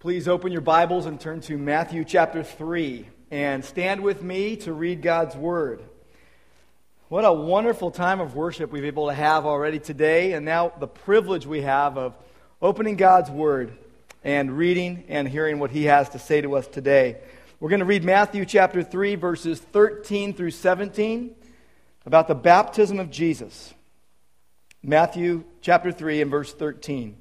Please open your Bibles and turn to Matthew chapter 3 and stand with me to read God's Word. What a wonderful time of worship we've been able to have already today, and now the privilege we have of opening God's Word and reading and hearing what He has to say to us today. We're going to read Matthew chapter 3, verses 13 through 17, about the baptism of Jesus. Matthew chapter 3 and verse 13.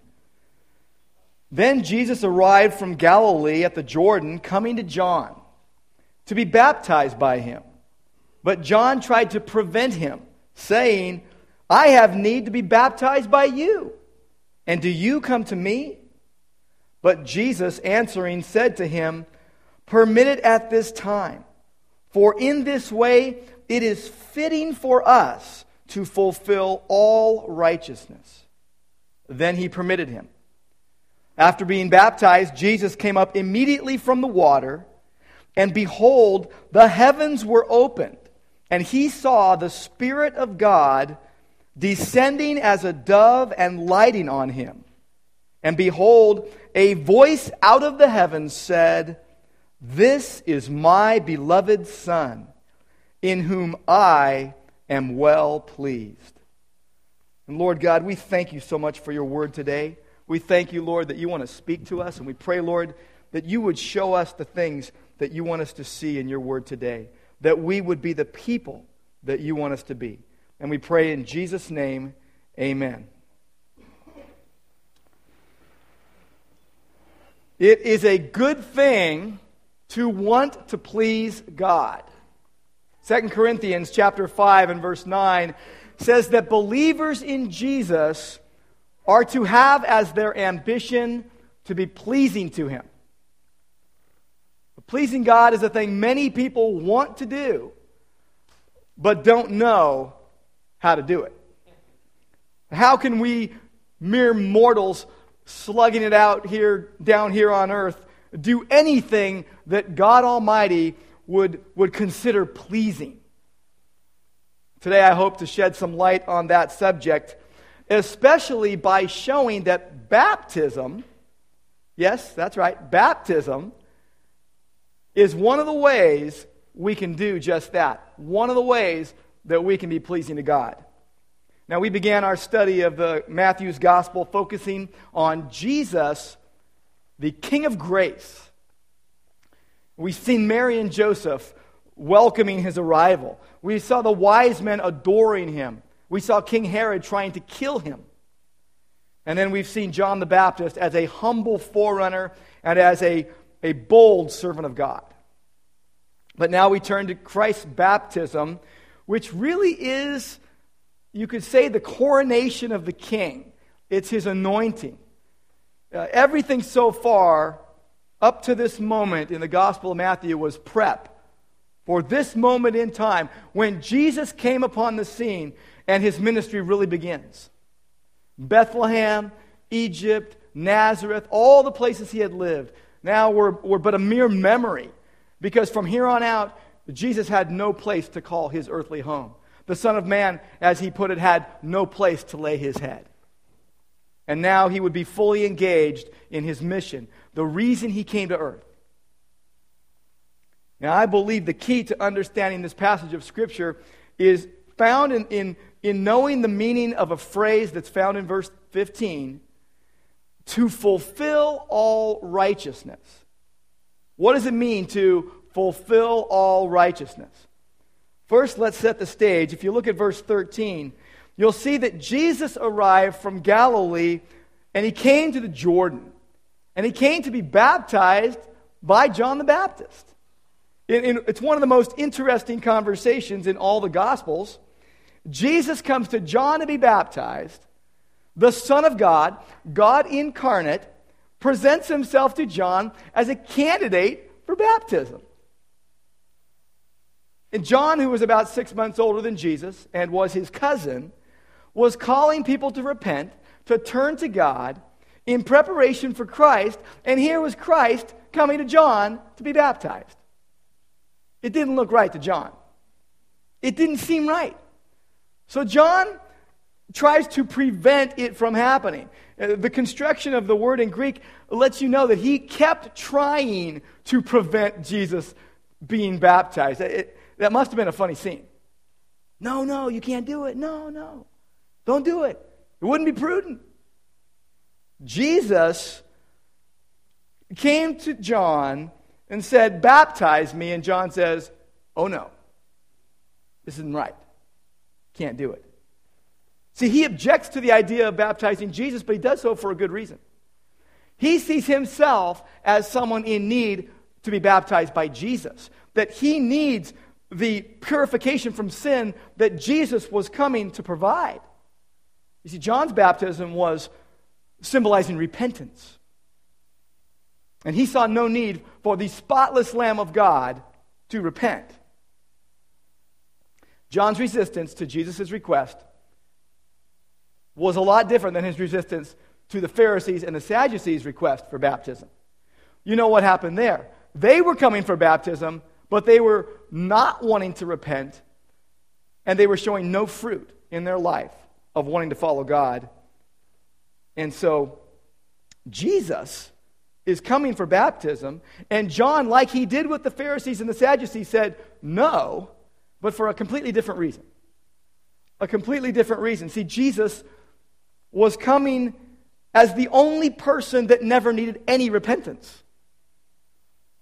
Then Jesus arrived from Galilee at the Jordan, coming to John to be baptized by him. But John tried to prevent him, saying, I have need to be baptized by you, and do you come to me? But Jesus answering said to him, Permit it at this time, for in this way it is fitting for us to fulfill all righteousness. Then he permitted him. After being baptized, Jesus came up immediately from the water, and behold, the heavens were opened, and he saw the Spirit of God descending as a dove and lighting on him. And behold, a voice out of the heavens said, This is my beloved Son, in whom I am well pleased. And Lord God, we thank you so much for your word today. We thank you, Lord, that you want to speak to us, and we pray, Lord, that you would show us the things that you want us to see in your word today, that we would be the people that you want us to be. And we pray in Jesus' name, amen. It is a good thing to want to please God. 2 Corinthians chapter 5 and verse 9 says that believers in Jesus are to have as their ambition to be pleasing to Him. Pleasing God is a thing many people want to do, but don't know how to do it. How can we, mere mortals, slugging it out here, down here on earth, do anything that God Almighty would, would consider pleasing? Today, I hope to shed some light on that subject especially by showing that baptism, yes, that's right, baptism is one of the ways we can do just that. One of the ways that we can be pleasing to God. Now, we began our study of the Matthew's gospel focusing on Jesus, the King of grace. We've seen Mary and Joseph welcoming his arrival. We saw the wise men adoring him. We saw King Herod trying to kill him. And then we've seen John the Baptist as a humble forerunner and as a, a bold servant of God. But now we turn to Christ's baptism, which really is, you could say, the coronation of the king. It's his anointing. Uh, everything so far, up to this moment in the Gospel of Matthew, was prep for this moment in time when Jesus came upon the scene and his ministry really begins. Bethlehem, Egypt, Nazareth, all the places he had lived now were, were but a mere memory because from here on out, Jesus had no place to call his earthly home. The Son of Man, as he put it, had no place to lay his head. And now he would be fully engaged in his mission, the reason he came to earth. Now, I believe the key to understanding this passage of Scripture is found in, in in knowing the meaning of a phrase that's found in verse 15 to fulfill all righteousness. What does it mean to fulfill all righteousness? First, let's set the stage. If you look at verse 13, you'll see that Jesus arrived from Galilee and he came to the Jordan. And he came to be baptized by John the Baptist. It's one of the most interesting conversations in all the Gospels Jesus comes to John to be baptized. The Son of God, God incarnate, presents himself to John as a candidate for baptism. And John, who was about six months older than Jesus and was his cousin, was calling people to repent, to turn to God in preparation for Christ. And here was Christ coming to John to be baptized. It didn't look right to John. It didn't seem right. So John tries to prevent it from happening. Uh, the construction of the word in Greek lets you know that he kept trying to prevent Jesus being baptized. It, that must have been a funny scene. No, no, you can't do it. No, no. Don't do it. It wouldn't be prudent. Jesus came to John and said, Baptize me. And John says, Oh no, this isn't right. Can't do it. See, he objects to the idea of baptizing Jesus, but he does so for a good reason. He sees himself as someone in need to be baptized by Jesus, that he needs the purification from sin that Jesus was coming to provide. You see, John's baptism was symbolizing repentance. And he saw no need for the spotless Lamb of God to repent. John's resistance to Jesus' request was a lot different than his resistance to the Pharisees and the Sadducees' request for baptism. You know what happened there? They were coming for baptism, but they were not wanting to repent, and they were showing no fruit in their life of wanting to follow God. And so, Jesus is coming for baptism, and John, like he did with the Pharisees and the Sadducees, said no, but for a completely different reason. A completely different reason. See, Jesus was coming as the only person that never needed any repentance.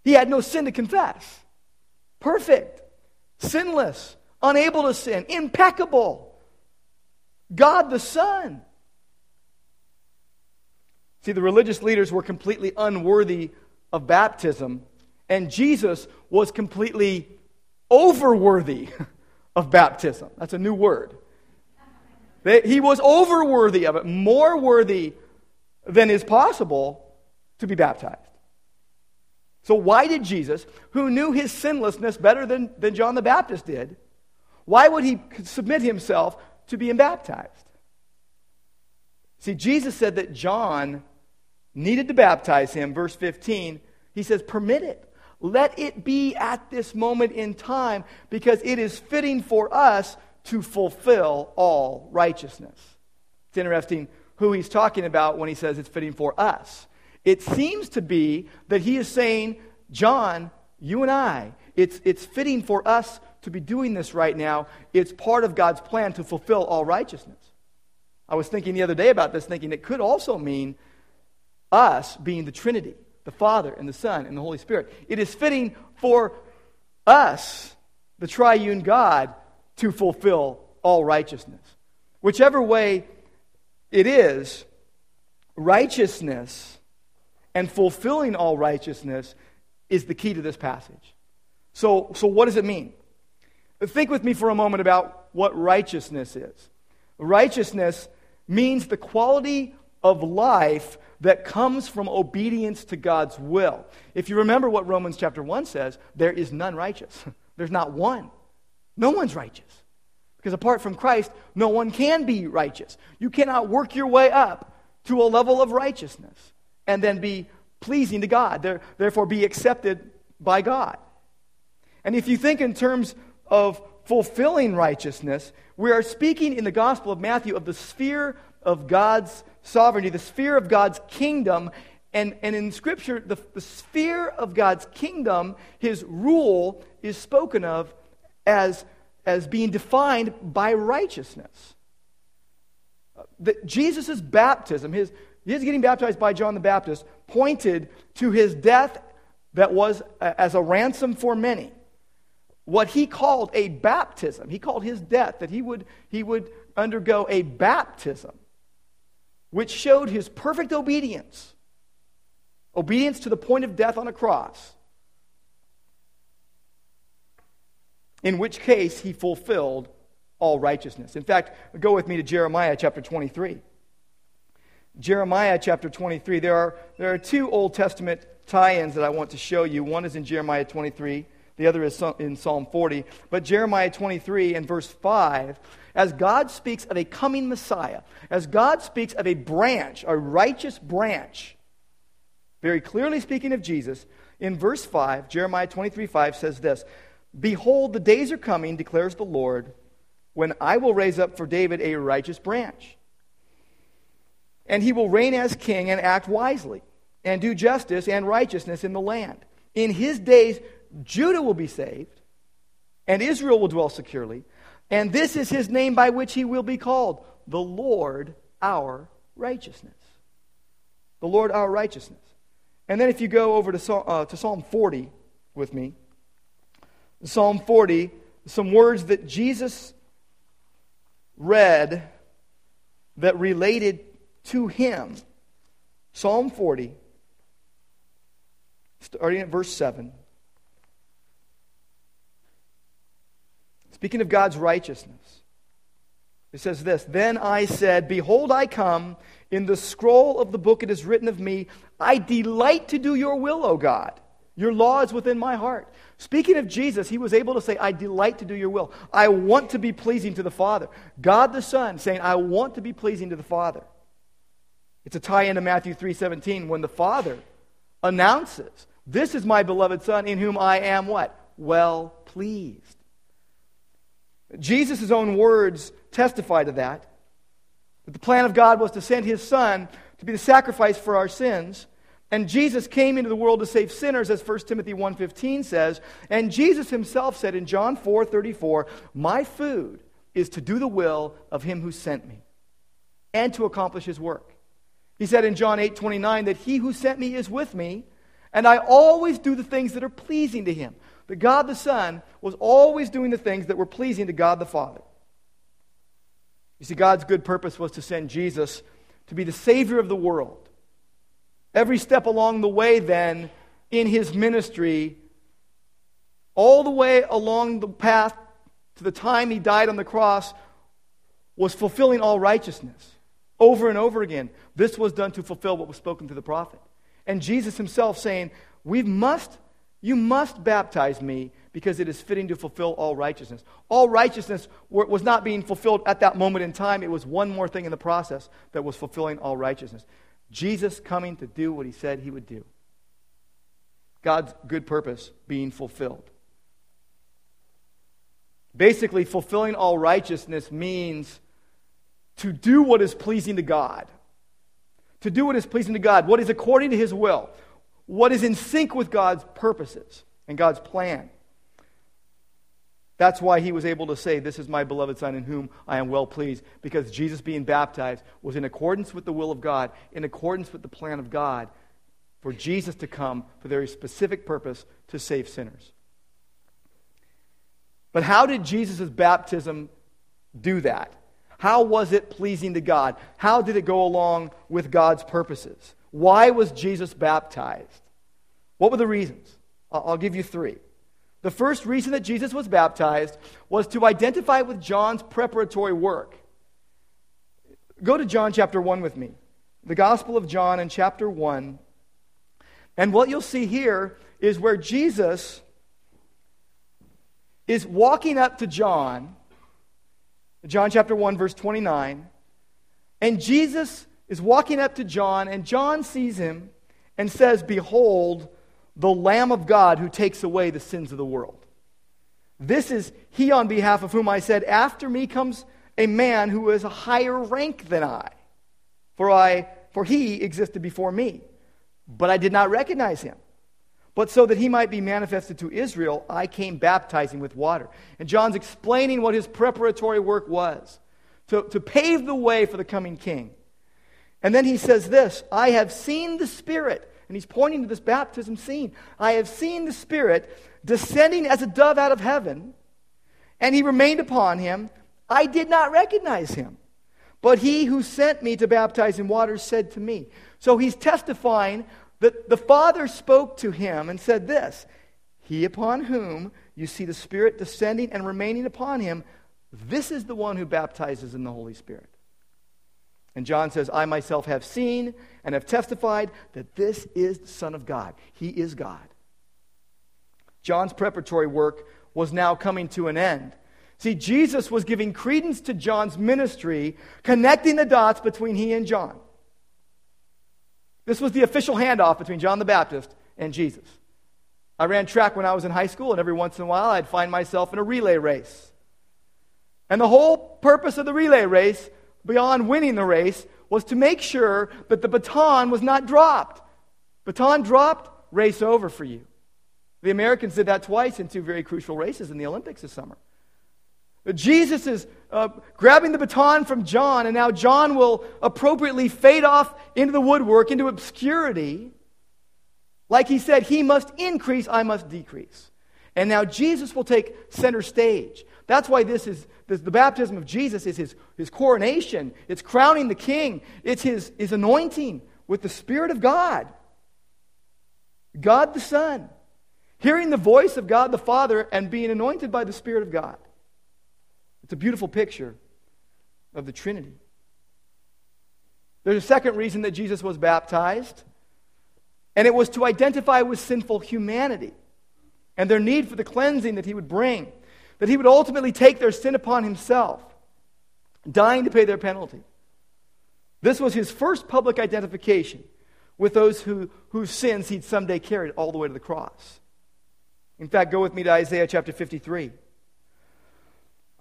He had no sin to confess. Perfect, sinless, unable to sin, impeccable. God the Son. See, the religious leaders were completely unworthy of baptism, and Jesus was completely overworthy of baptism. That's a new word. He was overworthy of it, more worthy than is possible to be baptized. So, why did Jesus, who knew his sinlessness better than, than John the Baptist did, why would he submit himself to being baptized? See, Jesus said that John needed to baptize him. Verse 15, he says, Permit it. Let it be at this moment in time because it is fitting for us to fulfill all righteousness. It's interesting who he's talking about when he says it's fitting for us. It seems to be that he is saying, John, you and I, it's, it's fitting for us to be doing this right now. It's part of God's plan to fulfill all righteousness. I was thinking the other day about this, thinking it could also mean us being the Trinity, the Father and the Son and the Holy Spirit. It is fitting for us, the triune God, to fulfill all righteousness. Whichever way it is, righteousness and fulfilling all righteousness is the key to this passage. So, so what does it mean? Think with me for a moment about what righteousness is. Righteousness means the quality of life that comes from obedience to God's will. If you remember what Romans chapter 1 says, there is none righteous. There's not one. No one's righteous. Because apart from Christ, no one can be righteous. You cannot work your way up to a level of righteousness and then be pleasing to God, therefore be accepted by God. And if you think in terms of fulfilling righteousness, we are speaking in the Gospel of Matthew of the sphere of God's sovereignty, the sphere of God's kingdom. And, and in Scripture, the, the sphere of God's kingdom, his rule, is spoken of as, as being defined by righteousness. That Jesus' baptism, his, his getting baptized by John the Baptist, pointed to his death that was as a ransom for many. What he called a baptism, he called his death that he would, he would undergo a baptism, which showed his perfect obedience obedience to the point of death on a cross. in which case he fulfilled all righteousness. In fact, go with me to Jeremiah chapter 23. Jeremiah chapter 23. There are, there are two Old Testament tie ins that I want to show you. One is in Jeremiah 23, the other is in Psalm 40. But Jeremiah 23 and verse 5, as God speaks of a coming Messiah, as God speaks of a branch, a righteous branch, very clearly speaking of Jesus, in verse 5, Jeremiah 23 5 says this Behold, the days are coming, declares the Lord, when I will raise up for David a righteous branch. And he will reign as king and act wisely, and do justice and righteousness in the land. In his days, Judah will be saved, and Israel will dwell securely. And this is his name by which he will be called the Lord our righteousness. The Lord our righteousness. And then if you go over to, uh, to Psalm 40 with me, Psalm 40, some words that Jesus read that related to him. Psalm 40, starting at verse 7. Speaking of God's righteousness, it says this Then I said, Behold, I come. In the scroll of the book it is written of me, I delight to do your will, O God. Your law is within my heart. Speaking of Jesus, he was able to say, I delight to do your will. I want to be pleasing to the Father. God the Son saying, I want to be pleasing to the Father. It's a tie into Matthew 3:17 when the Father announces, This is my beloved Son in whom I am what? Well pleased. Jesus' own words testify to that. That the plan of God was to send his Son to be the sacrifice for our sins. And Jesus came into the world to save sinners, as 1 Timothy 1.15 says. And Jesus himself said in John 4.34, My food is to do the will of him who sent me and to accomplish his work. He said in John 8.29 that he who sent me is with me, and I always do the things that are pleasing to him. But God the Son was always doing the things that were pleasing to God the Father. You see, God's good purpose was to send Jesus to be the Savior of the world. Every step along the way, then, in his ministry, all the way along the path to the time he died on the cross, was fulfilling all righteousness over and over again. This was done to fulfill what was spoken through the prophet. And Jesus himself saying, We must you must baptize me because it is fitting to fulfill all righteousness. All righteousness was not being fulfilled at that moment in time, it was one more thing in the process that was fulfilling all righteousness. Jesus coming to do what he said he would do. God's good purpose being fulfilled. Basically, fulfilling all righteousness means to do what is pleasing to God. To do what is pleasing to God, what is according to his will what is in sync with God's purposes and God's plan. That's why he was able to say, This is my beloved Son in whom I am well pleased, because Jesus being baptized was in accordance with the will of God, in accordance with the plan of God, for Jesus to come for very specific purpose to save sinners. But how did Jesus' baptism do that? How was it pleasing to God? How did it go along with God's purposes? Why was Jesus baptized? What were the reasons? I'll give you three. The first reason that Jesus was baptized was to identify with John's preparatory work. Go to John chapter 1 with me. The Gospel of John in chapter 1. And what you'll see here is where Jesus is walking up to John, John chapter 1, verse 29. And Jesus is walking up to John, and John sees him and says, Behold, the Lamb of God who takes away the sins of the world. This is he on behalf of whom I said, After me comes a man who is a higher rank than I, for, I, for he existed before me. But I did not recognize him. But so that he might be manifested to Israel, I came baptizing with water. And John's explaining what his preparatory work was to, to pave the way for the coming king. And then he says this I have seen the Spirit. And he's pointing to this baptism scene. I have seen the Spirit descending as a dove out of heaven, and he remained upon him. I did not recognize him. But he who sent me to baptize in water said to me. So he's testifying that the Father spoke to him and said this He upon whom you see the Spirit descending and remaining upon him, this is the one who baptizes in the Holy Spirit. And John says, I myself have seen and have testified that this is the Son of God. He is God. John's preparatory work was now coming to an end. See, Jesus was giving credence to John's ministry, connecting the dots between he and John. This was the official handoff between John the Baptist and Jesus. I ran track when I was in high school, and every once in a while I'd find myself in a relay race. And the whole purpose of the relay race, beyond winning the race, was to make sure that the baton was not dropped. Baton dropped, race over for you. The Americans did that twice in two very crucial races in the Olympics this summer. Jesus is uh, grabbing the baton from John, and now John will appropriately fade off into the woodwork, into obscurity. Like he said, he must increase, I must decrease. And now Jesus will take center stage. That's why this is this, the baptism of Jesus is his, his coronation. It's crowning the king. It's his, his anointing with the Spirit of God. God the Son. Hearing the voice of God the Father and being anointed by the Spirit of God. It's a beautiful picture of the Trinity. There's a second reason that Jesus was baptized, and it was to identify with sinful humanity and their need for the cleansing that he would bring, that he would ultimately take their sin upon himself, dying to pay their penalty. This was his first public identification with those who, whose sins he'd someday carried all the way to the cross. In fact, go with me to Isaiah chapter 53.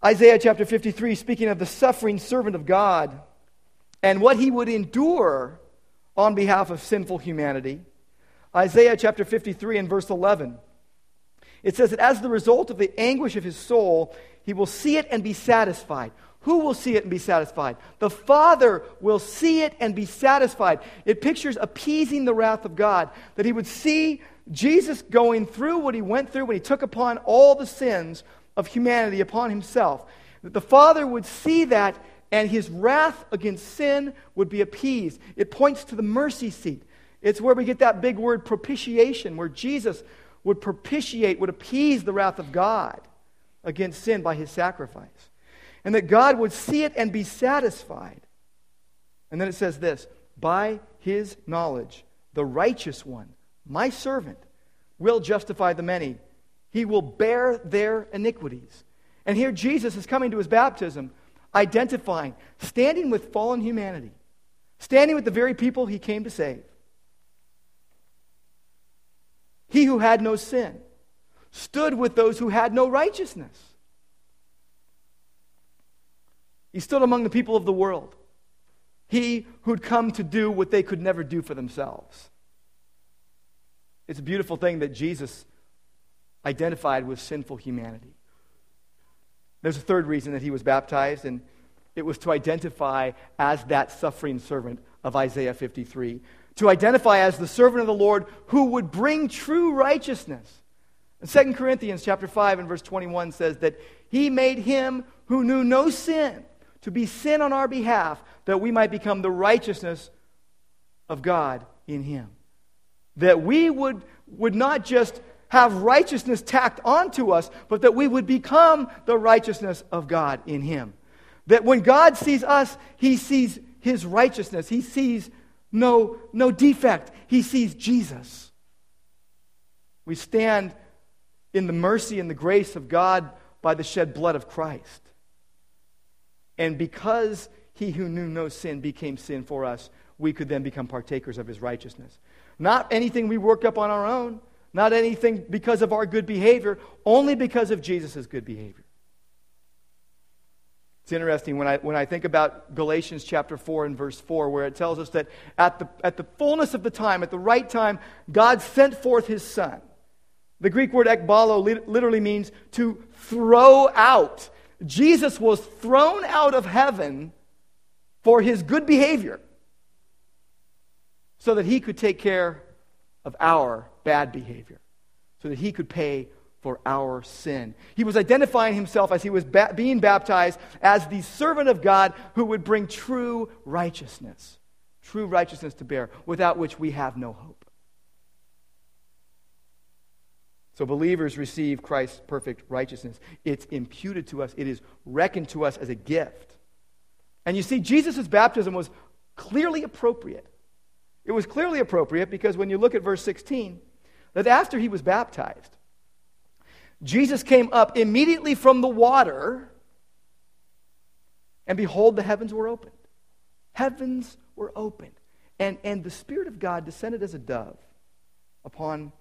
Isaiah chapter 53, speaking of the suffering servant of God and what he would endure on behalf of sinful humanity. Isaiah chapter 53 and verse 11. It says that as the result of the anguish of his soul, he will see it and be satisfied. Who will see it and be satisfied? The Father will see it and be satisfied. It pictures appeasing the wrath of God, that he would see Jesus going through what he went through when he took upon all the sins of humanity upon himself. That the Father would see that and his wrath against sin would be appeased. It points to the mercy seat. It's where we get that big word propitiation, where Jesus would propitiate, would appease the wrath of God against sin by his sacrifice. And that God would see it and be satisfied. And then it says this by his knowledge, the righteous one, my servant, will justify the many. He will bear their iniquities. And here Jesus is coming to his baptism, identifying, standing with fallen humanity, standing with the very people he came to save. He who had no sin stood with those who had no righteousness. He stood among the people of the world. He who'd come to do what they could never do for themselves. It's a beautiful thing that Jesus identified with sinful humanity. There's a third reason that he was baptized, and it was to identify as that suffering servant of Isaiah 53 to identify as the servant of the Lord who would bring true righteousness. And 2 Corinthians chapter 5 and verse 21 says that he made him who knew no sin to be sin on our behalf that we might become the righteousness of God in him. That we would, would not just have righteousness tacked onto us, but that we would become the righteousness of God in him. That when God sees us, he sees his righteousness. He sees no, no defect. He sees Jesus. We stand in the mercy and the grace of God by the shed blood of Christ. And because he who knew no sin became sin for us, we could then become partakers of his righteousness. Not anything we worked up on our own, not anything because of our good behavior, only because of Jesus' good behavior. It's interesting when I, when I think about Galatians chapter 4 and verse 4, where it tells us that at the, at the fullness of the time, at the right time, God sent forth his Son. The Greek word ekbalo literally means to throw out. Jesus was thrown out of heaven for his good behavior so that he could take care of our bad behavior, so that he could pay for our sin. He was identifying himself as he was ba- being baptized as the servant of God who would bring true righteousness, true righteousness to bear, without which we have no hope. So believers receive Christ's perfect righteousness. It's imputed to us, it is reckoned to us as a gift. And you see, Jesus' baptism was clearly appropriate. It was clearly appropriate because when you look at verse 16, that after he was baptized, Jesus came up immediately from the water, and behold, the heavens were opened. Heavens were opened. And, and the Spirit of God descended as a dove upon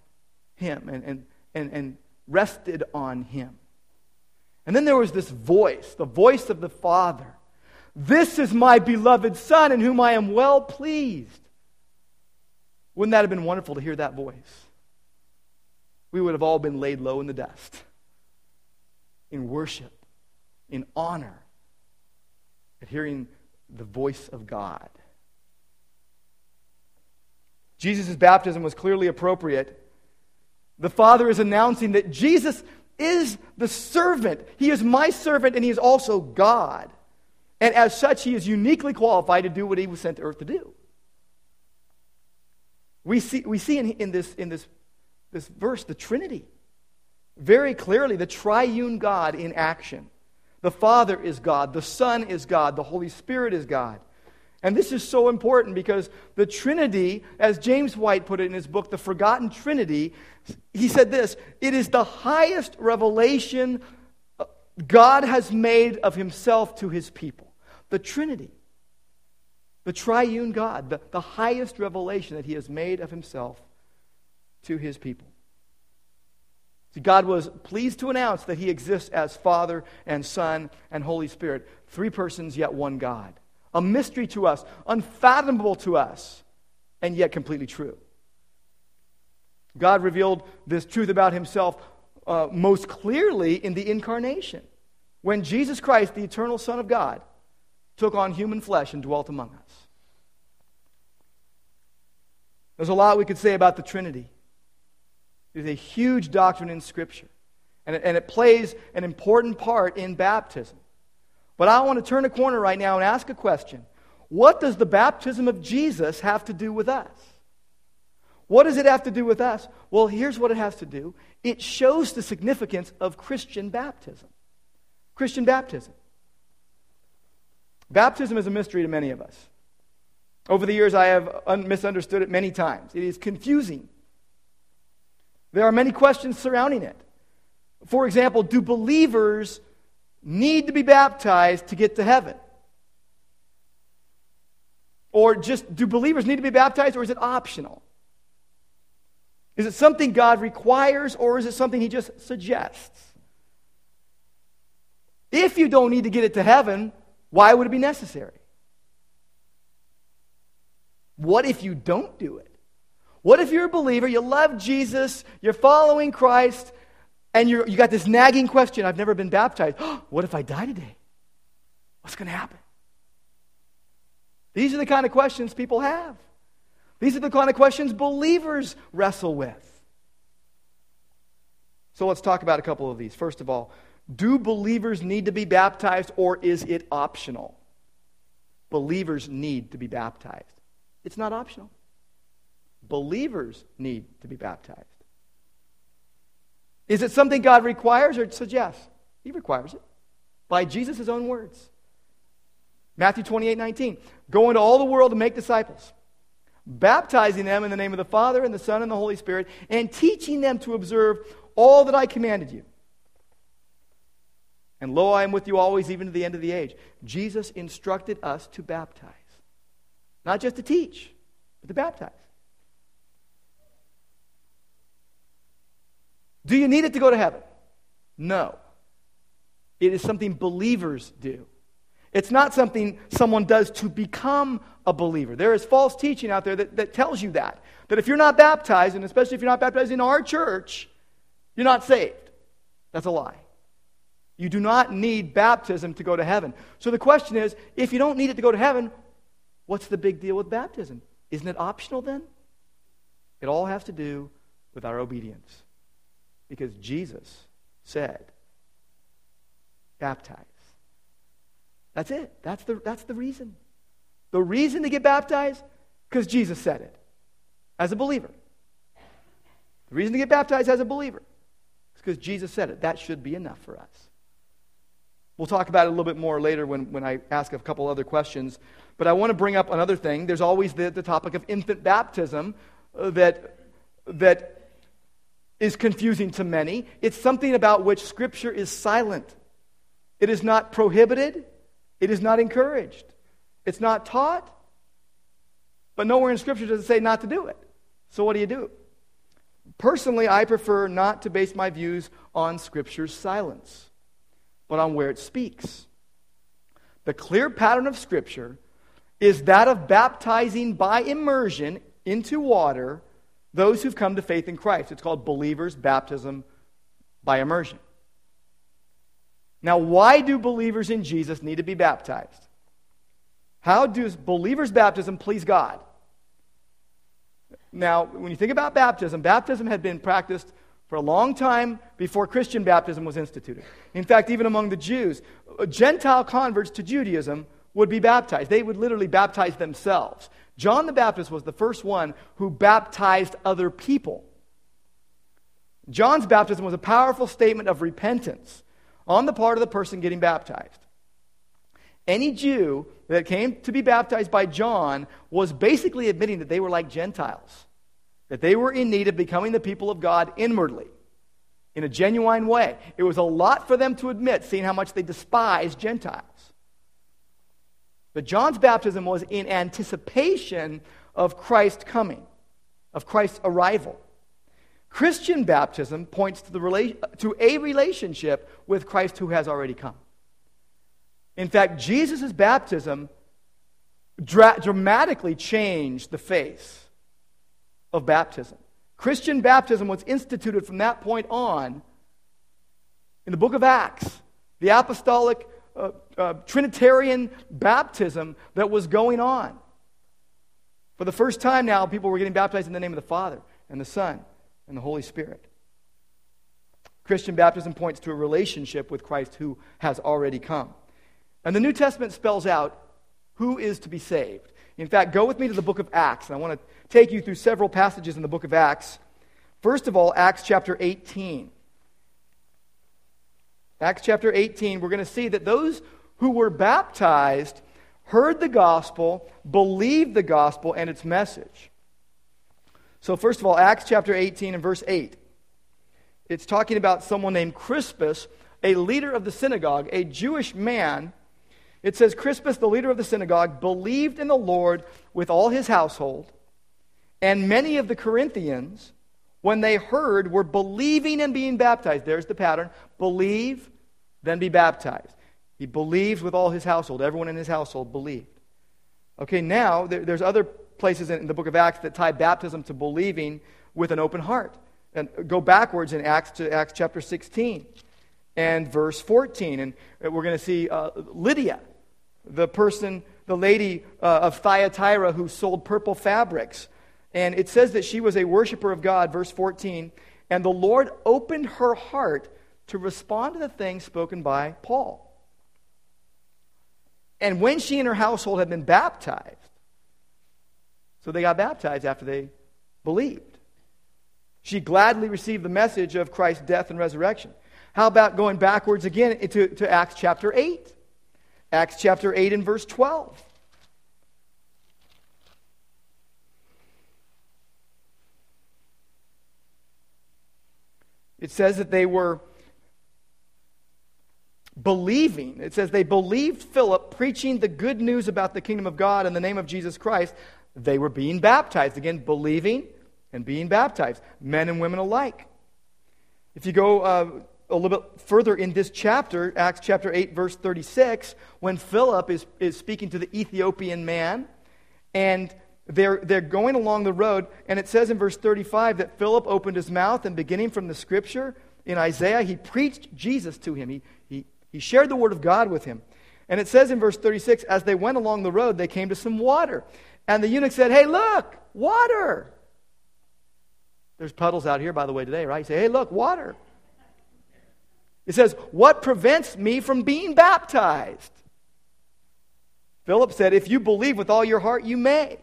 him and, and, and, and rested on him. And then there was this voice, the voice of the Father. This is my beloved Son in whom I am well pleased. Wouldn't that have been wonderful to hear that voice? We would have all been laid low in the dust in worship, in honor, at hearing the voice of God. Jesus' baptism was clearly appropriate. The Father is announcing that Jesus is the servant. He is my servant, and he is also God. And as such, he is uniquely qualified to do what he was sent to earth to do. We see, we see in, in, this, in this, this verse the Trinity. Very clearly, the triune God in action. The Father is God, the Son is God, the Holy Spirit is God. And this is so important because the Trinity, as James White put it in his book, The Forgotten Trinity, he said this it is the highest revelation God has made of himself to his people. The Trinity, the triune God, the, the highest revelation that he has made of himself to his people. See, God was pleased to announce that he exists as Father and Son and Holy Spirit, three persons, yet one God. A mystery to us, unfathomable to us, and yet completely true. God revealed this truth about himself uh, most clearly in the incarnation, when Jesus Christ, the eternal Son of God, took on human flesh and dwelt among us. There's a lot we could say about the Trinity. It is a huge doctrine in Scripture, and it, and it plays an important part in baptism. But I want to turn a corner right now and ask a question What does the baptism of Jesus have to do with us? What does it have to do with us? Well, here's what it has to do it shows the significance of Christian baptism. Christian baptism. Baptism is a mystery to many of us. Over the years, I have un- misunderstood it many times. It is confusing. There are many questions surrounding it. For example, do believers need to be baptized to get to heaven? Or just do believers need to be baptized or is it optional? Is it something God requires or is it something He just suggests? If you don't need to get it to heaven, why would it be necessary? What if you don't do it? What if you're a believer, you love Jesus, you're following Christ, and you you got this nagging question I've never been baptized. what if I die today? What's going to happen? These are the kind of questions people have. These are the kind of questions believers wrestle with. So let's talk about a couple of these. First of all, do believers need to be baptized or is it optional? Believers need to be baptized. It's not optional. Believers need to be baptized. Is it something God requires or suggests? He requires it by Jesus' own words. Matthew 28 19. Go into all the world and make disciples, baptizing them in the name of the Father and the Son and the Holy Spirit, and teaching them to observe all that I commanded you. And lo, I am with you always, even to the end of the age. Jesus instructed us to baptize, not just to teach, but to baptize. Do you need it to go to heaven? No. It is something believers do. It's not something someone does to become a believer. There is false teaching out there that, that tells you that. That if you're not baptized, and especially if you're not baptized in our church, you're not saved. That's a lie. You do not need baptism to go to heaven. So the question is if you don't need it to go to heaven, what's the big deal with baptism? Isn't it optional then? It all has to do with our obedience. Because Jesus said, baptize. That's it. That's the, that's the reason. The reason to get baptized? Because Jesus said it as a believer. The reason to get baptized as a believer is because Jesus said it. That should be enough for us. We'll talk about it a little bit more later when, when I ask a couple other questions. But I want to bring up another thing. There's always the, the topic of infant baptism uh, that, that is confusing to many. It's something about which Scripture is silent. It is not prohibited, it is not encouraged, it's not taught. But nowhere in Scripture does it say not to do it. So what do you do? Personally, I prefer not to base my views on Scripture's silence. but on where it speaks. The clear pattern of Scripture is that of baptizing by immersion into water those who've come to faith in Christ. It's called believers' baptism by immersion. Now, why do believers in Jesus need to be baptized? How does believers' baptism please God? Now, when you think about baptism, baptism had been practiced for a long time before Christian baptism was instituted. In fact, even among the Jews, Gentile converts to Judaism would be baptized. They would literally baptize themselves. John the Baptist was the first one who baptized other people. John's baptism was a powerful statement of repentance on the part of the person getting baptized. Any Jew that came to be baptized by John was basically admitting that they were like Gentiles, that they were in need of becoming the people of God inwardly, in a genuine way. It was a lot for them to admit, seeing how much they despised Gentiles. But John's baptism was in anticipation of Christ coming, of Christ's arrival. Christian baptism points to, the rela- to a relationship with Christ who has already come. In fact, Jesus' baptism dra- dramatically changed the face of baptism. Christian baptism was instituted from that point on in the book of Acts. The apostolic uh, uh, Trinitarian baptism that was going on. For the first time now, people were getting baptized in the name of the Father and the Son and the Holy Spirit. Christian baptism points to a relationship with Christ who has already come. And the New Testament spells out who is to be saved. In fact, go with me to the book of Acts, and I want to take you through several passages in the book of Acts. First of all, Acts chapter 18. Acts chapter 18, we're going to see that those who were baptized heard the gospel, believed the gospel and its message. So, first of all, Acts chapter 18 and verse 8. It's talking about someone named Crispus, a leader of the synagogue, a Jewish man. It says, Crispus, the leader of the synagogue, believed in the Lord with all his household, and many of the Corinthians, when they heard, were believing and being baptized. There's the pattern believe, then be baptized. He believed with all his household. Everyone in his household believed. Okay, now there, there's other places in, in the book of Acts that tie baptism to believing with an open heart. And go backwards in Acts to Acts chapter 16 and verse 14. And we're going to see uh, Lydia, the person, the lady uh, of Thyatira who sold purple fabrics. And it says that she was a worshiper of God, verse 14. And the Lord opened her heart to respond to the things spoken by Paul. And when she and her household had been baptized, so they got baptized after they believed. She gladly received the message of Christ's death and resurrection. How about going backwards again to, to Acts chapter 8? Acts chapter 8 and verse 12. It says that they were believing. It says they believed Philip preaching the good news about the kingdom of God in the name of Jesus Christ. They were being baptized. Again, believing and being baptized, men and women alike. If you go uh, a little bit further in this chapter, Acts chapter 8, verse 36, when Philip is, is speaking to the Ethiopian man, and they're, they're going along the road, and it says in verse 35 that Philip opened his mouth, and beginning from the scripture in Isaiah, he preached Jesus to him. He, he, he shared the word of God with him. And it says in verse 36 as they went along the road, they came to some water. And the eunuch said, Hey, look, water. There's puddles out here, by the way, today, right? You say, Hey, look, water. It says, What prevents me from being baptized? Philip said, If you believe with all your heart, you may.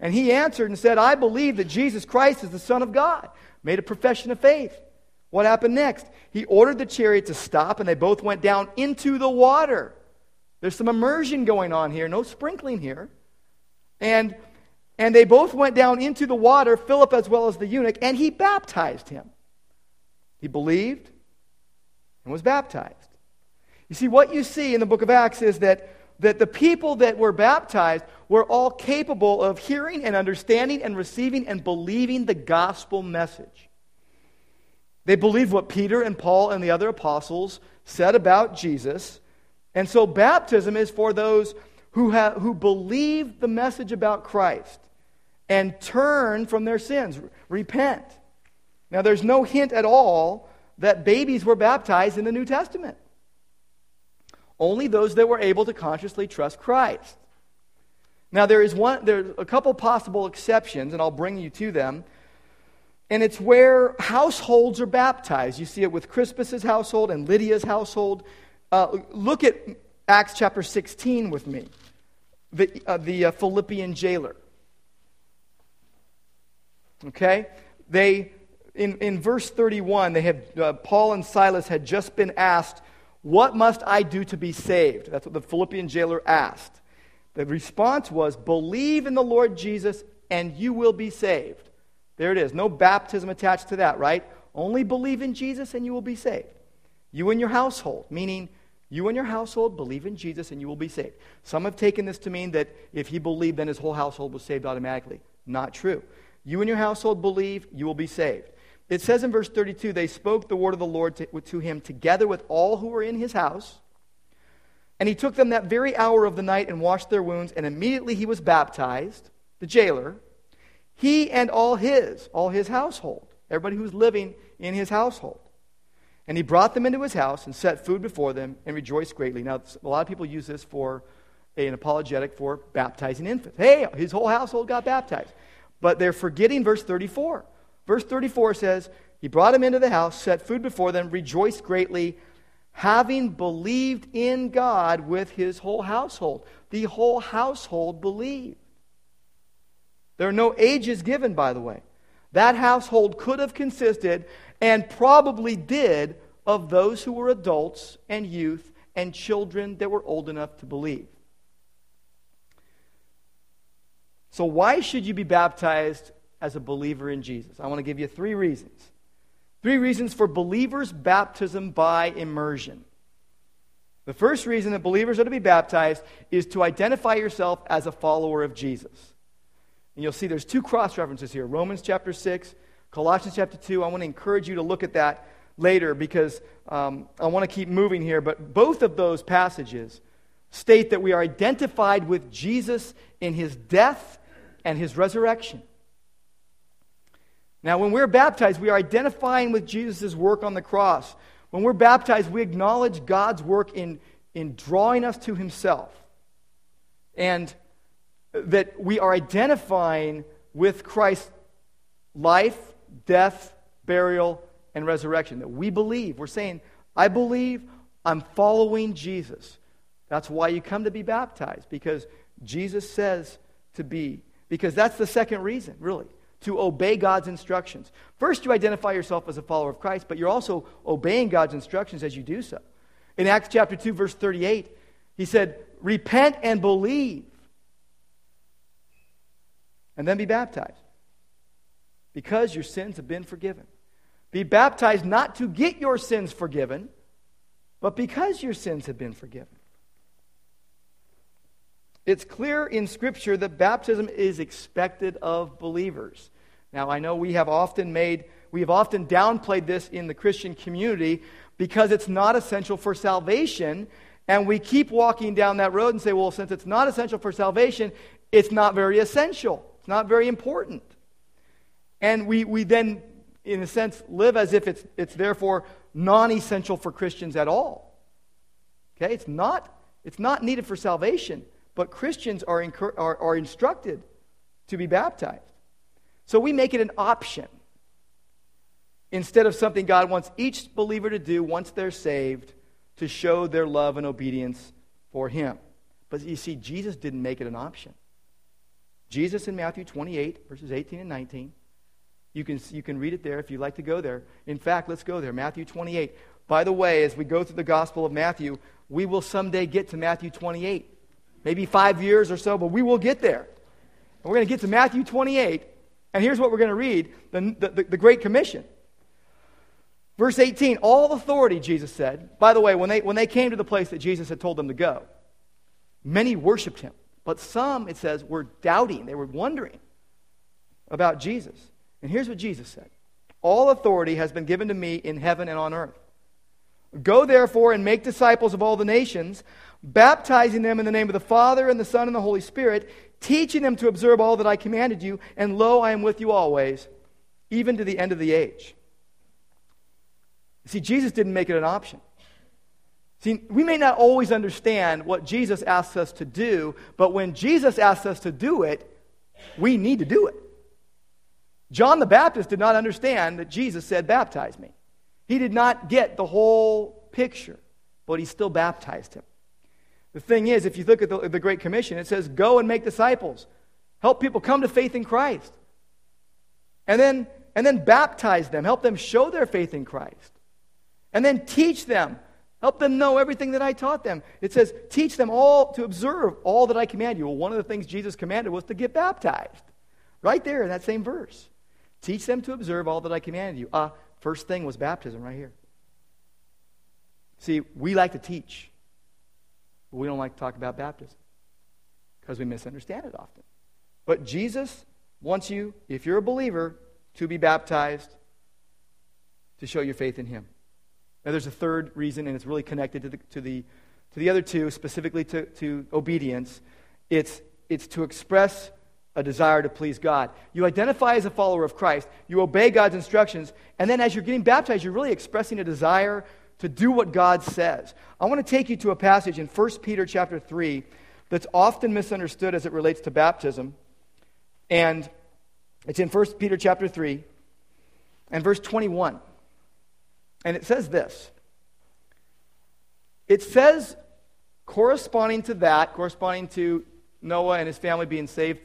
And he answered and said, I believe that Jesus Christ is the Son of God. Made a profession of faith. What happened next? He ordered the chariot to stop, and they both went down into the water. There's some immersion going on here, no sprinkling here. And, and they both went down into the water, Philip as well as the eunuch, and he baptized him. He believed and was baptized. You see, what you see in the book of Acts is that, that the people that were baptized were all capable of hearing and understanding and receiving and believing the gospel message. They believed what Peter and Paul and the other apostles said about Jesus. And so baptism is for those who, have, who believe the message about Christ and turn from their sins, repent. Now, there's no hint at all that babies were baptized in the New Testament. Only those that were able to consciously trust Christ. Now, there is one, there's a couple possible exceptions, and I'll bring you to them. And it's where households are baptized. You see it with Crispus's household and Lydia's household. Uh, look at Acts chapter 16 with me. The, uh, the uh, Philippian jailer. Okay? They, in, in verse 31, they have, uh, Paul and Silas had just been asked, What must I do to be saved? That's what the Philippian jailer asked. The response was, Believe in the Lord Jesus and you will be saved. There it is. No baptism attached to that, right? Only believe in Jesus and you will be saved. You and your household, meaning you and your household believe in Jesus and you will be saved. Some have taken this to mean that if he believed, then his whole household was saved automatically. Not true. You and your household believe, you will be saved. It says in verse 32 they spoke the word of the Lord to, to him together with all who were in his house. And he took them that very hour of the night and washed their wounds, and immediately he was baptized, the jailer, he and all his, all his household, everybody who was living in his household. And he brought them into his house and set food before them and rejoiced greatly. Now, a lot of people use this for an apologetic for baptizing infants. Hey, his whole household got baptized. But they're forgetting verse 34. Verse 34 says, He brought them into the house, set food before them, rejoiced greatly, having believed in God with his whole household. The whole household believed. There are no ages given, by the way. That household could have consisted, and probably did, of those who were adults and youth and children that were old enough to believe. So, why should you be baptized as a believer in Jesus? I want to give you three reasons. Three reasons for believers' baptism by immersion. The first reason that believers are to be baptized is to identify yourself as a follower of Jesus. And you'll see there's two cross references here Romans chapter 6, Colossians chapter 2. I want to encourage you to look at that later because um, I want to keep moving here. But both of those passages state that we are identified with Jesus in his death and his resurrection. Now, when we're baptized, we are identifying with Jesus' work on the cross. When we're baptized, we acknowledge God's work in, in drawing us to Himself. And that we are identifying with Christ's life, death, burial, and resurrection. That we believe. We're saying, I believe, I'm following Jesus. That's why you come to be baptized, because Jesus says to be. Because that's the second reason, really to obey God's instructions. First, you identify yourself as a follower of Christ, but you're also obeying God's instructions as you do so. In Acts chapter 2, verse 38, he said, Repent and believe, and then be baptized, because your sins have been forgiven. Be baptized not to get your sins forgiven, but because your sins have been forgiven. It's clear in Scripture that baptism is expected of believers. Now, I know we have often made, we have often downplayed this in the Christian community because it's not essential for salvation. And we keep walking down that road and say, well, since it's not essential for salvation, it's not very essential. It's not very important. And we, we then, in a sense, live as if it's, it's therefore non essential for Christians at all. Okay? It's not, it's not needed for salvation, but Christians are, incur- are, are instructed to be baptized. So we make it an option instead of something God wants each believer to do once they're saved to show their love and obedience for Him. But you see, Jesus didn't make it an option. Jesus in Matthew 28, verses 18 and 19. You can, you can read it there if you'd like to go there. In fact, let's go there. Matthew 28. By the way, as we go through the Gospel of Matthew, we will someday get to Matthew 28. Maybe five years or so, but we will get there. And we're going to get to Matthew 28, and here's what we're going to read the, the, the, Great Commission. Verse 18 All authority, Jesus said. By the way, when they, when they came to the place that Jesus had told them to go, many worshiped him. But some, it says, were doubting. They were wondering about Jesus. And here's what Jesus said All authority has been given to me in heaven and on earth. Go therefore and make disciples of all the nations, baptizing them in the name of the Father and the Son and the Holy Spirit, teaching them to observe all that I commanded you, and lo, I am with you always, even to the end of the age. See, Jesus didn't make it an option. See, we may not always understand what Jesus asks us to do, but when Jesus asks us to do it, we need to do it. John the Baptist did not understand that Jesus said, Baptize me. He did not get the whole picture, but he still baptized him. The thing is, if you look at the, the Great Commission, it says, Go and make disciples. Help people come to faith in Christ. And then, and then baptize them. Help them show their faith in Christ. And then teach them. Help them know everything that I taught them. It says, Teach them all to observe all that I command you. Well, one of the things Jesus commanded was to get baptized. Right there in that same verse. Teach them to observe all that I commanded you. Uh, first thing was baptism right here. See, we like to teach, but we don't like to talk about baptism because we misunderstand it often. But Jesus wants you, if you're a believer, to be baptized to show your faith in Him. Now, there's a third reason, and it's really connected to the, to the, to the other two, specifically to, to obedience. It's, it's to express a desire to please God. You identify as a follower of Christ, you obey God's instructions, and then as you're getting baptized, you're really expressing a desire to do what God says. I want to take you to a passage in 1 Peter chapter 3 that's often misunderstood as it relates to baptism. And it's in 1 Peter chapter 3 and verse 21. And it says this. It says corresponding to that, corresponding to Noah and his family being saved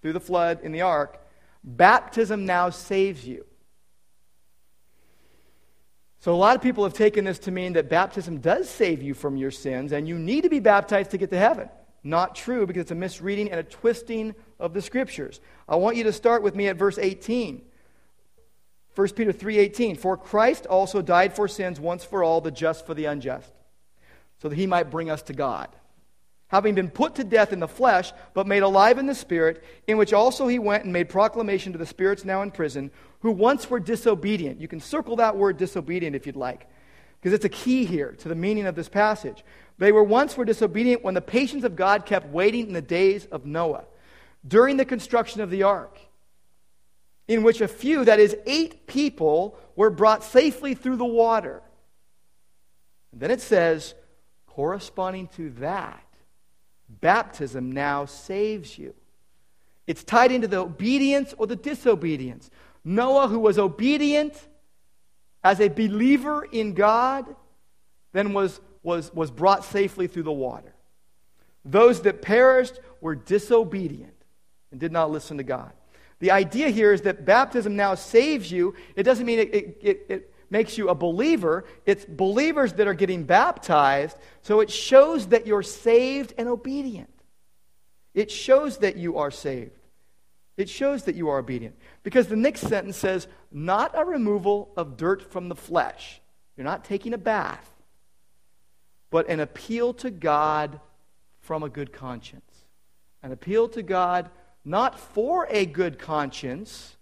through the flood in the ark, baptism now saves you. So, a lot of people have taken this to mean that baptism does save you from your sins and you need to be baptized to get to heaven. Not true because it's a misreading and a twisting of the scriptures. I want you to start with me at verse 18. 1 Peter 3:18 For Christ also died for sins once for all the just for the unjust so that he might bring us to God having been put to death in the flesh, but made alive in the Spirit, in which also he went and made proclamation to the spirits now in prison, who once were disobedient. You can circle that word disobedient if you'd like, because it's a key here to the meaning of this passage. They were once were disobedient when the patience of God kept waiting in the days of Noah, during the construction of the ark, in which a few, that is, eight people, were brought safely through the water. And then it says, corresponding to that, Baptism now saves you. It's tied into the obedience or the disobedience. Noah, who was obedient as a believer in God, then was, was, was brought safely through the water. Those that perished were disobedient and did not listen to God. The idea here is that baptism now saves you. It doesn't mean it, it, it, it makes you a believer. It's believers that are getting baptized. So it shows that you're saved and obedient. It shows that you are saved. It shows that you are obedient. Because the next sentence says, not a removal of dirt from the flesh. You're not taking a bath, but an appeal to God from a good conscience. An appeal to God not for a good conscience,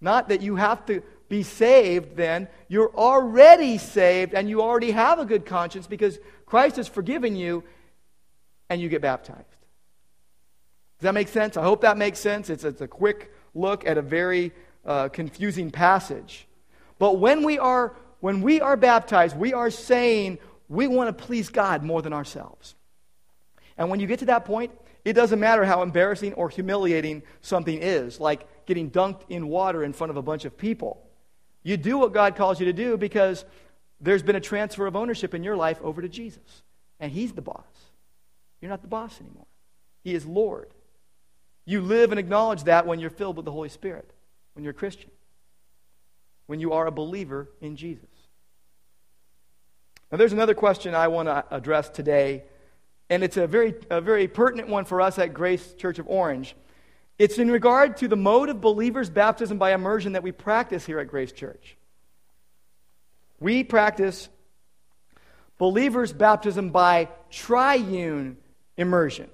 not that you have to be saved, then you're already saved and you already have a good conscience because Christ has forgiven you and you get baptized. Does that make sense? I hope that makes sense. It's, it's a quick look at a very uh, confusing passage. But when we are when we are baptized, we are saying we want to please God more than ourselves. And when you get to that point, it doesn't matter how embarrassing or humiliating something is, like getting dunked in water in front of a bunch of people. You do what God calls you to do because there's been a transfer of ownership in your life over to Jesus. And He's the boss. You're not the boss anymore, He is Lord. You live and acknowledge that when you're filled with the Holy Spirit, when you're a Christian, when you are a believer in Jesus. Now, there's another question I want to address today, and it's a very, a very pertinent one for us at Grace Church of Orange. It's in regard to the mode of believers' baptism by immersion that we practice here at Grace Church. We practice believers' baptism by triune immersion.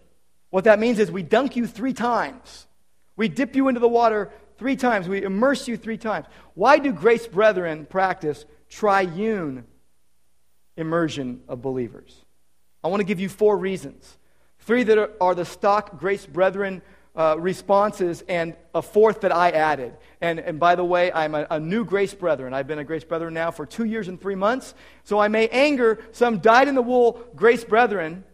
What that means is we dunk you three times. We dip you into the water Three times. We immerse you three times. Why do Grace Brethren practice triune immersion of believers? I want to give you four reasons. Three that are, are the stock Grace Brethren uh, responses, and a fourth that I added. And, and by the way, I'm a, a, new Grace Brethren. I've been a Grace Brethren now for two years and three months. So I may anger some dyed in the wool Grace Brethren,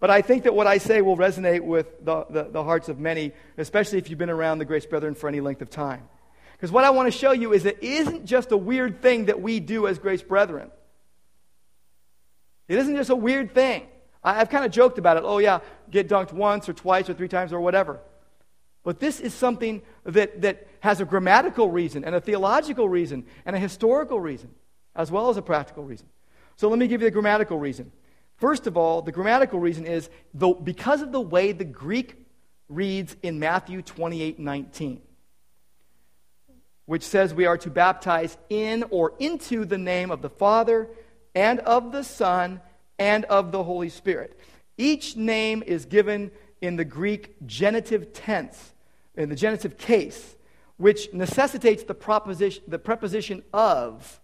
but I think that what I say will resonate with the, the, the hearts of many, especially if you've been around the Grace Brethren for any length of time. Because what I want to show you is it isn't just a weird thing that we do as Grace Brethren. It isn't just a weird thing. I, have kind of joked about it. Oh, yeah, get dunked once or twice or three times or whatever. But this is something that, that has a grammatical reason and a theological reason and a historical reason, as well as a practical reason. So let me give you the grammatical reason. First of all, the grammatical reason is the, because of the way the Greek reads in Matthew 28 19, which says we are to baptize in or into the name of the Father and of the Son and of the Holy Spirit. Each name is given in the Greek genitive tense, in the genitive case, which necessitates the, proposition, the preposition of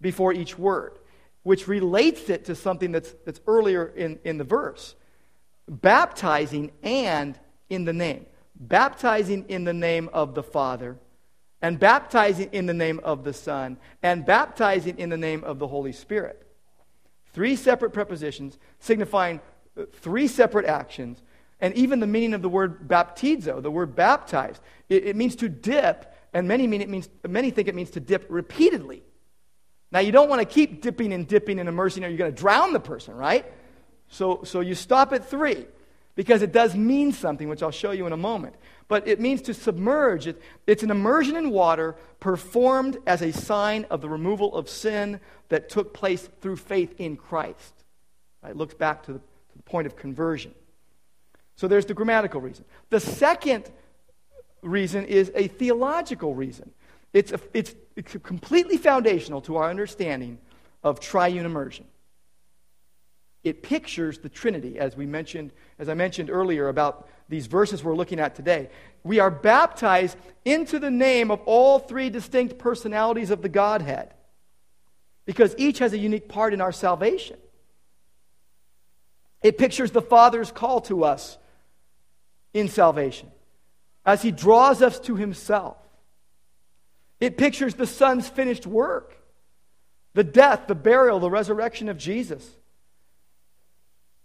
before each word, which relates it to something that's, that's earlier in, in the verse. Baptizing and in the name. Baptizing in the name of the Father, and baptizing in the name of the Son, and baptizing in the name of the Holy Spirit. Three separate prepositions signifying uh, three separate actions. And even the meaning of the word baptizo, the word baptized, it, it means to dip, and many, mean it means, many think it means to dip repeatedly. Now, you don't want to keep dipping and dipping and immersing, or you're going to drown the person, right? So, so you stop at three because it does mean something, which I'll show you in a moment. But it means to submerge. It, it's an immersion in water performed as a sign of the removal of sin that took place through faith in Christ. It looks back to the, to the point of conversion. So there's the grammatical reason. The second reason is a theological reason. It's, a, it's, it's completely foundational to our understanding of triune immersion it pictures the Trinity, as we mentioned, as I mentioned earlier about these verses we're looking at today. We are baptized into the name of all three distinct personalities of the Godhead, because each has a unique part in our salvation. It pictures the Father's call to us in salvation as he draws us to himself. It pictures the Son's finished work, the death, the burial, the resurrection of Jesus.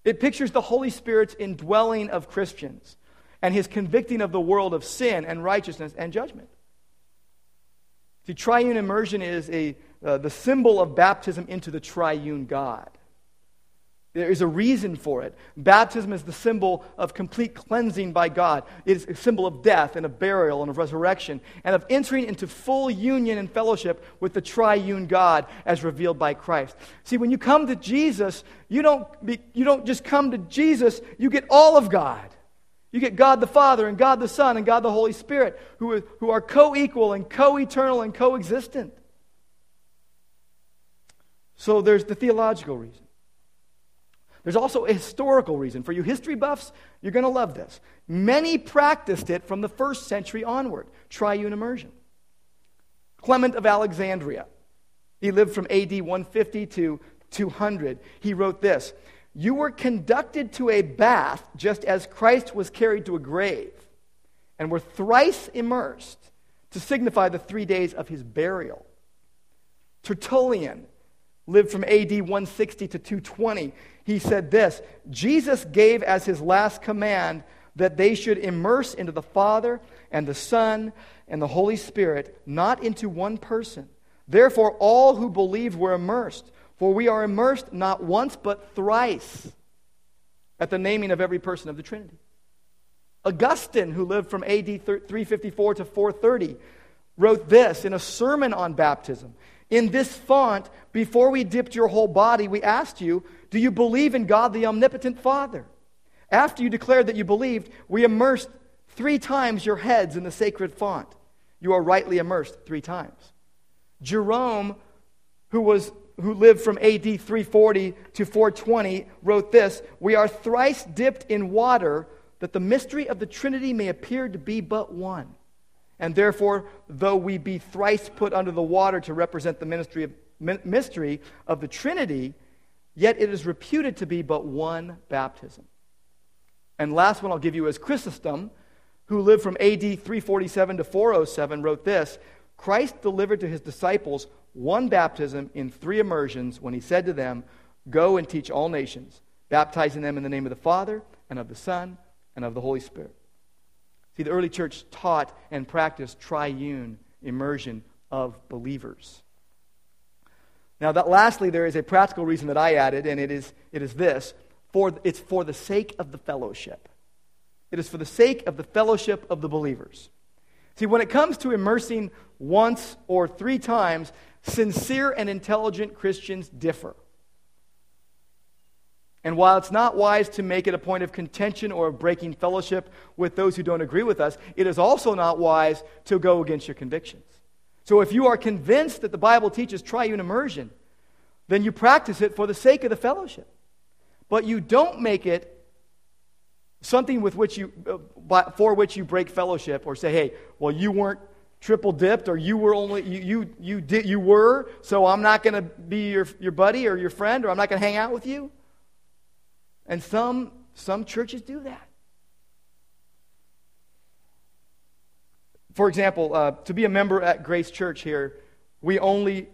It pictures the Holy Spirit's indwelling of Christians and his convicting of the world of sin and righteousness and judgment. See, triune immersion is a, uh, the symbol of baptism into the triune God. There is a reason for it. Baptism is the symbol of complete cleansing by God. It is a symbol of death and of burial and of resurrection and of entering into full union and fellowship with the triune God as revealed by Christ. See, when you come to Jesus, you don't, be, you don't just come to Jesus, you get all of God. You get God the Father and God the Son and God the Holy Spirit, who are, who are co equal and co eternal and co existent. So there's the theological reason. There's also a historical reason. For you history buffs, you're going to love this. Many practiced it from the first century onward, triune immersion. Clement of Alexandria, he lived from AD 150 to 200. He wrote this You were conducted to a bath just as Christ was carried to a grave, and were thrice immersed to signify the three days of his burial. Tertullian lived from AD 160 to 220 he said this Jesus gave as his last command that they should immerse into the Father and the Son and the Holy Spirit, not into one person. Therefore, all who believed were immersed, for we are immersed not once but thrice at the naming of every person of the Trinity. Augustine, who lived from AD 354 to 430, wrote this in a sermon on baptism. In this font, before we dipped your whole body, we asked you, Do you believe in God the omnipotent Father? After you declared that you believed, we immersed three times your heads in the sacred font. You are rightly immersed three times. Jerome, who, was, who lived from AD 340 to 420, wrote this We are thrice dipped in water that the mystery of the Trinity may appear to be but one. And therefore, though we be thrice put under the water to represent the ministry of, mystery of the Trinity, yet it is reputed to be but one baptism. And last one I'll give you is Chrysostom, who lived from AD 347 to 407, wrote this Christ delivered to his disciples one baptism in three immersions when he said to them, Go and teach all nations, baptizing them in the name of the Father, and of the Son, and of the Holy Spirit. See, the early church taught and practiced triune immersion of believers. Now, that lastly, there is a practical reason that I added, and it is, it is this for, it's for the sake of the fellowship. It is for the sake of the fellowship of the believers. See, when it comes to immersing once or three times, sincere and intelligent Christians differ. And while it's not wise to make it a point of contention or of breaking fellowship with those who don't agree with us, it is also not wise to go against your convictions. So if you are convinced that the Bible teaches triune immersion, then you practice it for the sake of the fellowship. But you don't make it something with which you, uh, for which you break fellowship or say, hey, well, you weren't triple dipped or you were only, you, you, you, did, you were, so I'm not going to be your, your buddy or your friend or I'm not going to hang out with you. And some, some churches do that. For example, uh, to be a member at Grace Church here, we only,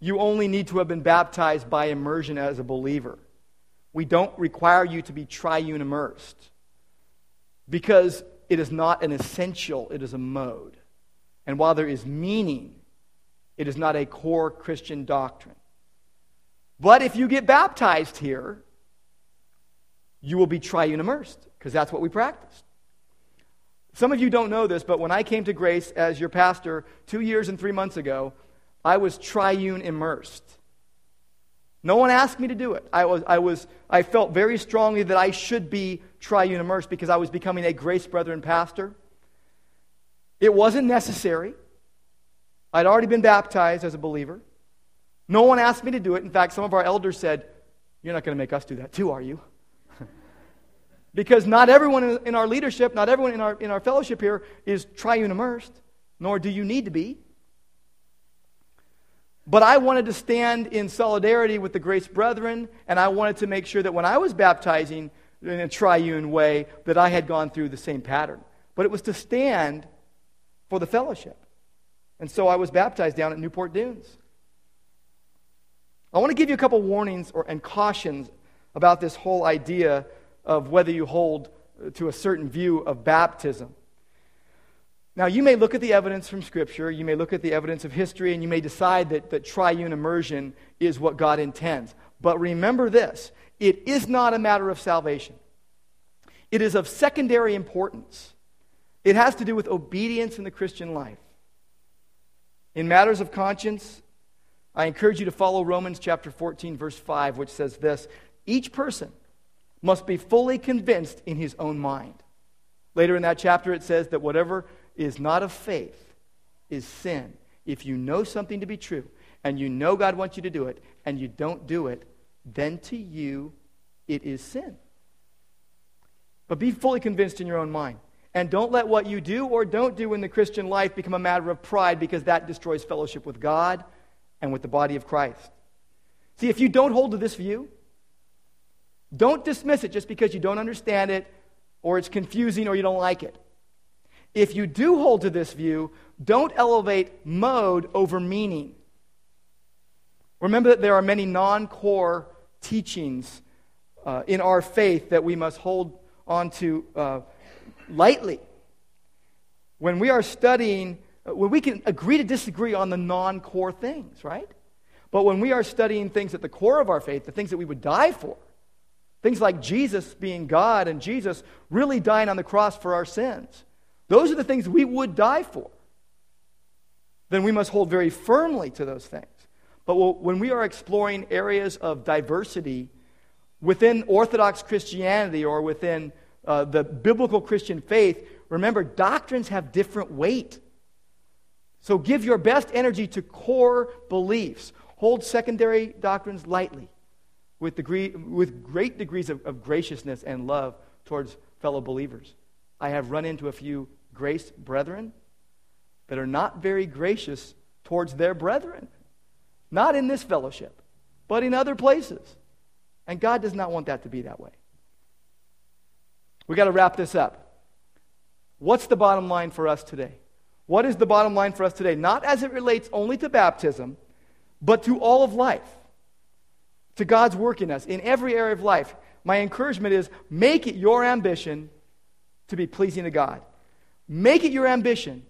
you only need to have been baptized by immersion as a believer. We don't require you to be triune immersed because it is not an essential, it is a mode. And while there is meaning, it is not a core Christian doctrine. But if you get baptized here, you will be triune immersed because that's what we practiced. Some of you don't know this, but when I came to Grace as your pastor two years and three months ago, I was triune immersed. No one asked me to do it. I, was, I, was, I felt very strongly that I should be triune immersed because I was becoming a Grace Brethren pastor. It wasn't necessary. I'd already been baptized as a believer. No one asked me to do it. In fact, some of our elders said, You're not going to make us do that too, are you? Because not everyone in our leadership, not everyone in our, in our fellowship here is triune immersed, nor do you need to be. But I wanted to stand in solidarity with the Grace Brethren, and I wanted to make sure that when I was baptizing in a triune way, that I had gone through the same pattern. But it was to stand for the fellowship. And so I was baptized down at Newport Dunes. I want to give you a couple warnings or, and cautions about this whole idea of whether you hold uh, to a certain view of baptism. Now, you may look at the evidence from Scripture, you may look at the evidence of history, and you may decide that, that triune immersion is what God intends. But remember this it is not a matter of salvation, it is of secondary importance. It has to do with obedience in the Christian life. In matters of conscience, I encourage you to follow Romans chapter 14, verse 5, which says this Each person must be fully convinced in his own mind. Later in that chapter, it says that whatever is not of faith is sin. If you know something to be true and you know God wants you to do it and you don't do it, then to you it is sin. But be fully convinced in your own mind. And don't let what you do or don't do in the Christian life become a matter of pride because that destroys fellowship with God and with the body of Christ. See, if you don't hold to this view, don't dismiss it just because you don't understand it or it's confusing or you don't like it. If you do hold to this view, don't elevate mode over meaning. Remember that there are many non core teachings uh, in our faith that we must hold on to uh, lightly. When we are studying, uh, when we can agree to disagree on the non core things, right? But when we are studying things at the core of our faith, the things that we would die for, Things like Jesus being God and Jesus really dying on the cross for our sins. Those are the things we would die for. Then we must hold very firmly to those things. But when we are exploring areas of diversity within Orthodox Christianity or within uh, the biblical Christian faith, remember, doctrines have different weight. So give your best energy to core beliefs. Hold secondary doctrines lightly with, degree, with great degrees of, of graciousness and love towards fellow believers. I have run into a few grace brethren that are not very gracious towards their brethren. Not in this fellowship, but in other places. And God does not want that to be that way. We got to wrap this up. What's the bottom line for us today? What is the bottom line for us today? Not as it relates only to baptism, but to all of life, to God's work in us, in every area of life. My encouragement is make it your ambition to be pleasing to God. Make it your ambition,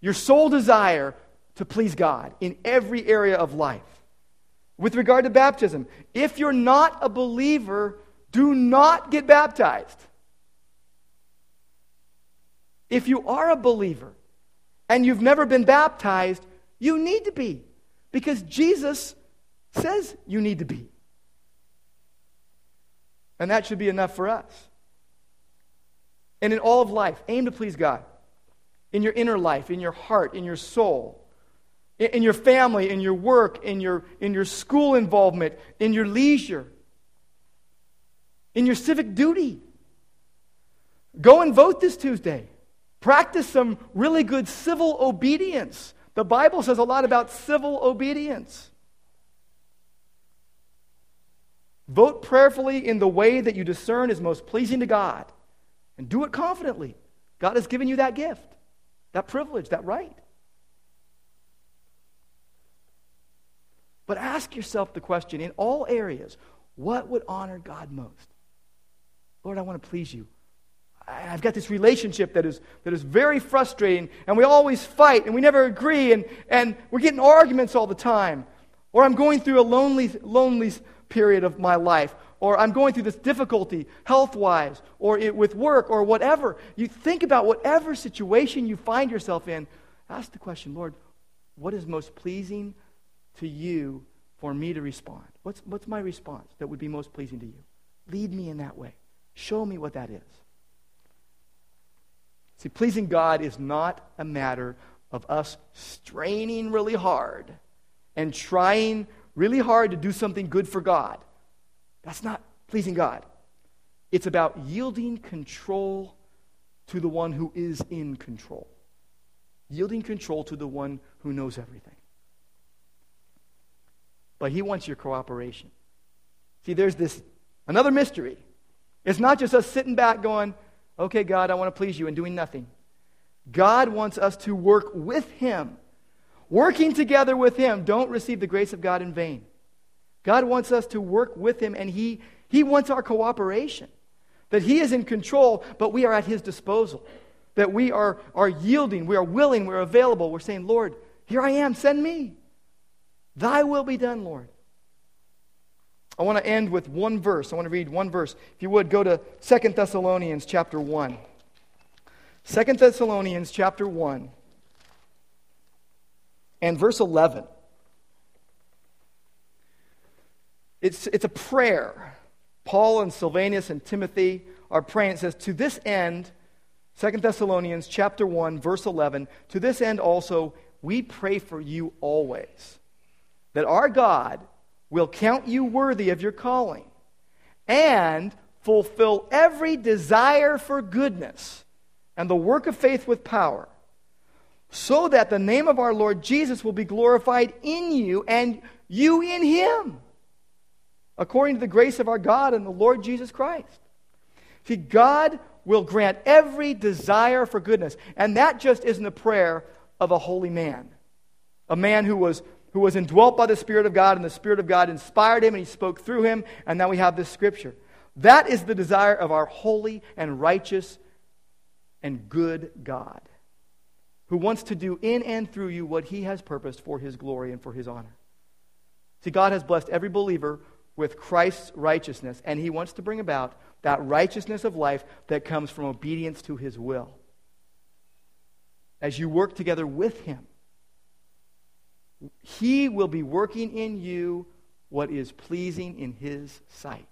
your sole desire to please God in every area of life. With regard to baptism, if you're not a believer, do not get baptized. If you are a believer, and you've never been baptized, you need to be. Because Jesus says you need to be. And that should be enough for us. And in all of life, aim to please God. In your inner life, in your heart, in your soul, in your family, in your work, in your, in your school involvement, in your leisure, in your civic duty. Go and vote this Tuesday. Practice some really good civil obedience. The Bible says a lot about civil obedience. Vote prayerfully in the way that you discern is most pleasing to God. And do it confidently. God has given you that gift, that privilege, that right. But ask yourself the question in all areas what would honor God most? Lord, I want to please you. I've got this relationship that is, that is very frustrating, and we always fight, and we never agree, and, and we're getting arguments all the time. Or I'm going through a lonely, lonely period of my life, or I'm going through this difficulty health wise, or it, with work, or whatever. You think about whatever situation you find yourself in. Ask the question, Lord, what is most pleasing to you for me to respond? What's, what's my response that would be most pleasing to you? Lead me in that way. Show me what that is. See, pleasing God is not a matter of us straining really hard and trying really hard to do something good for God. That's not pleasing God. It's about yielding control to the one who is in control, yielding control to the one who knows everything. But he wants your cooperation. See, there's this another mystery. It's not just us sitting back going, okay, God, I want to please you, and doing nothing. God wants us to work with Him. Working together with Him, don't receive the grace of God in vain. God wants us to work with Him, and He, he wants our cooperation. That He is in control, but we are at His disposal. That we are, are yielding, we are willing, we're available. We're saying, Lord, here I am, send me. Thy will be done, Lord. I want to end with one verse. I want to read one verse. If you would, go to Second Thessalonians chapter 1. 2 Thessalonians chapter 1 and verse 11. It's, it's a prayer. Paul and Silvanus and Timothy are praying. It says, To this end, 2 Thessalonians chapter 1, verse 11, to this end also we pray for you always, that our God will count you worthy of your calling and fulfill every desire for goodness and the work of faith with power, so that the name of our Lord Jesus will be glorified in you and you in him, according to the grace of our God and the Lord Jesus Christ. See, God will grant every desire for goodness. And that just isn't a prayer of a holy man, a man who was who was indwelt by the Spirit of God, and the Spirit of God inspired him, and he spoke through him, and now we have this scripture. That is the desire of our holy and righteous and good God, who wants to do in and through you what he has purposed for his glory and for his honor. See, God has blessed every believer with Christ's righteousness, and he wants to bring about that righteousness of life that comes from obedience to his will. As you work together with him, he will be working in you what is pleasing in His sight.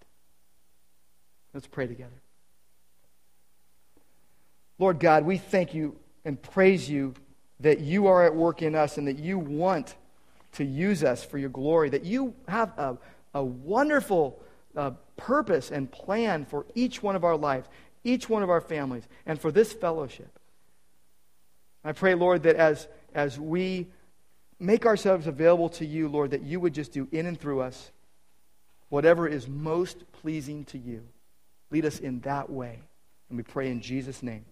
Let's pray together. Lord God, we thank you and praise you that you are at work in us and that you want to use us for your glory, that you have a, a wonderful uh, purpose and plan for each one of our lives, each one of our families, and for this fellowship. I pray, Lord, that as, as we make ourselves available to you, Lord, that you would just do in and through us whatever is most pleasing to you. Lead us in that way. And we pray in Jesus' name.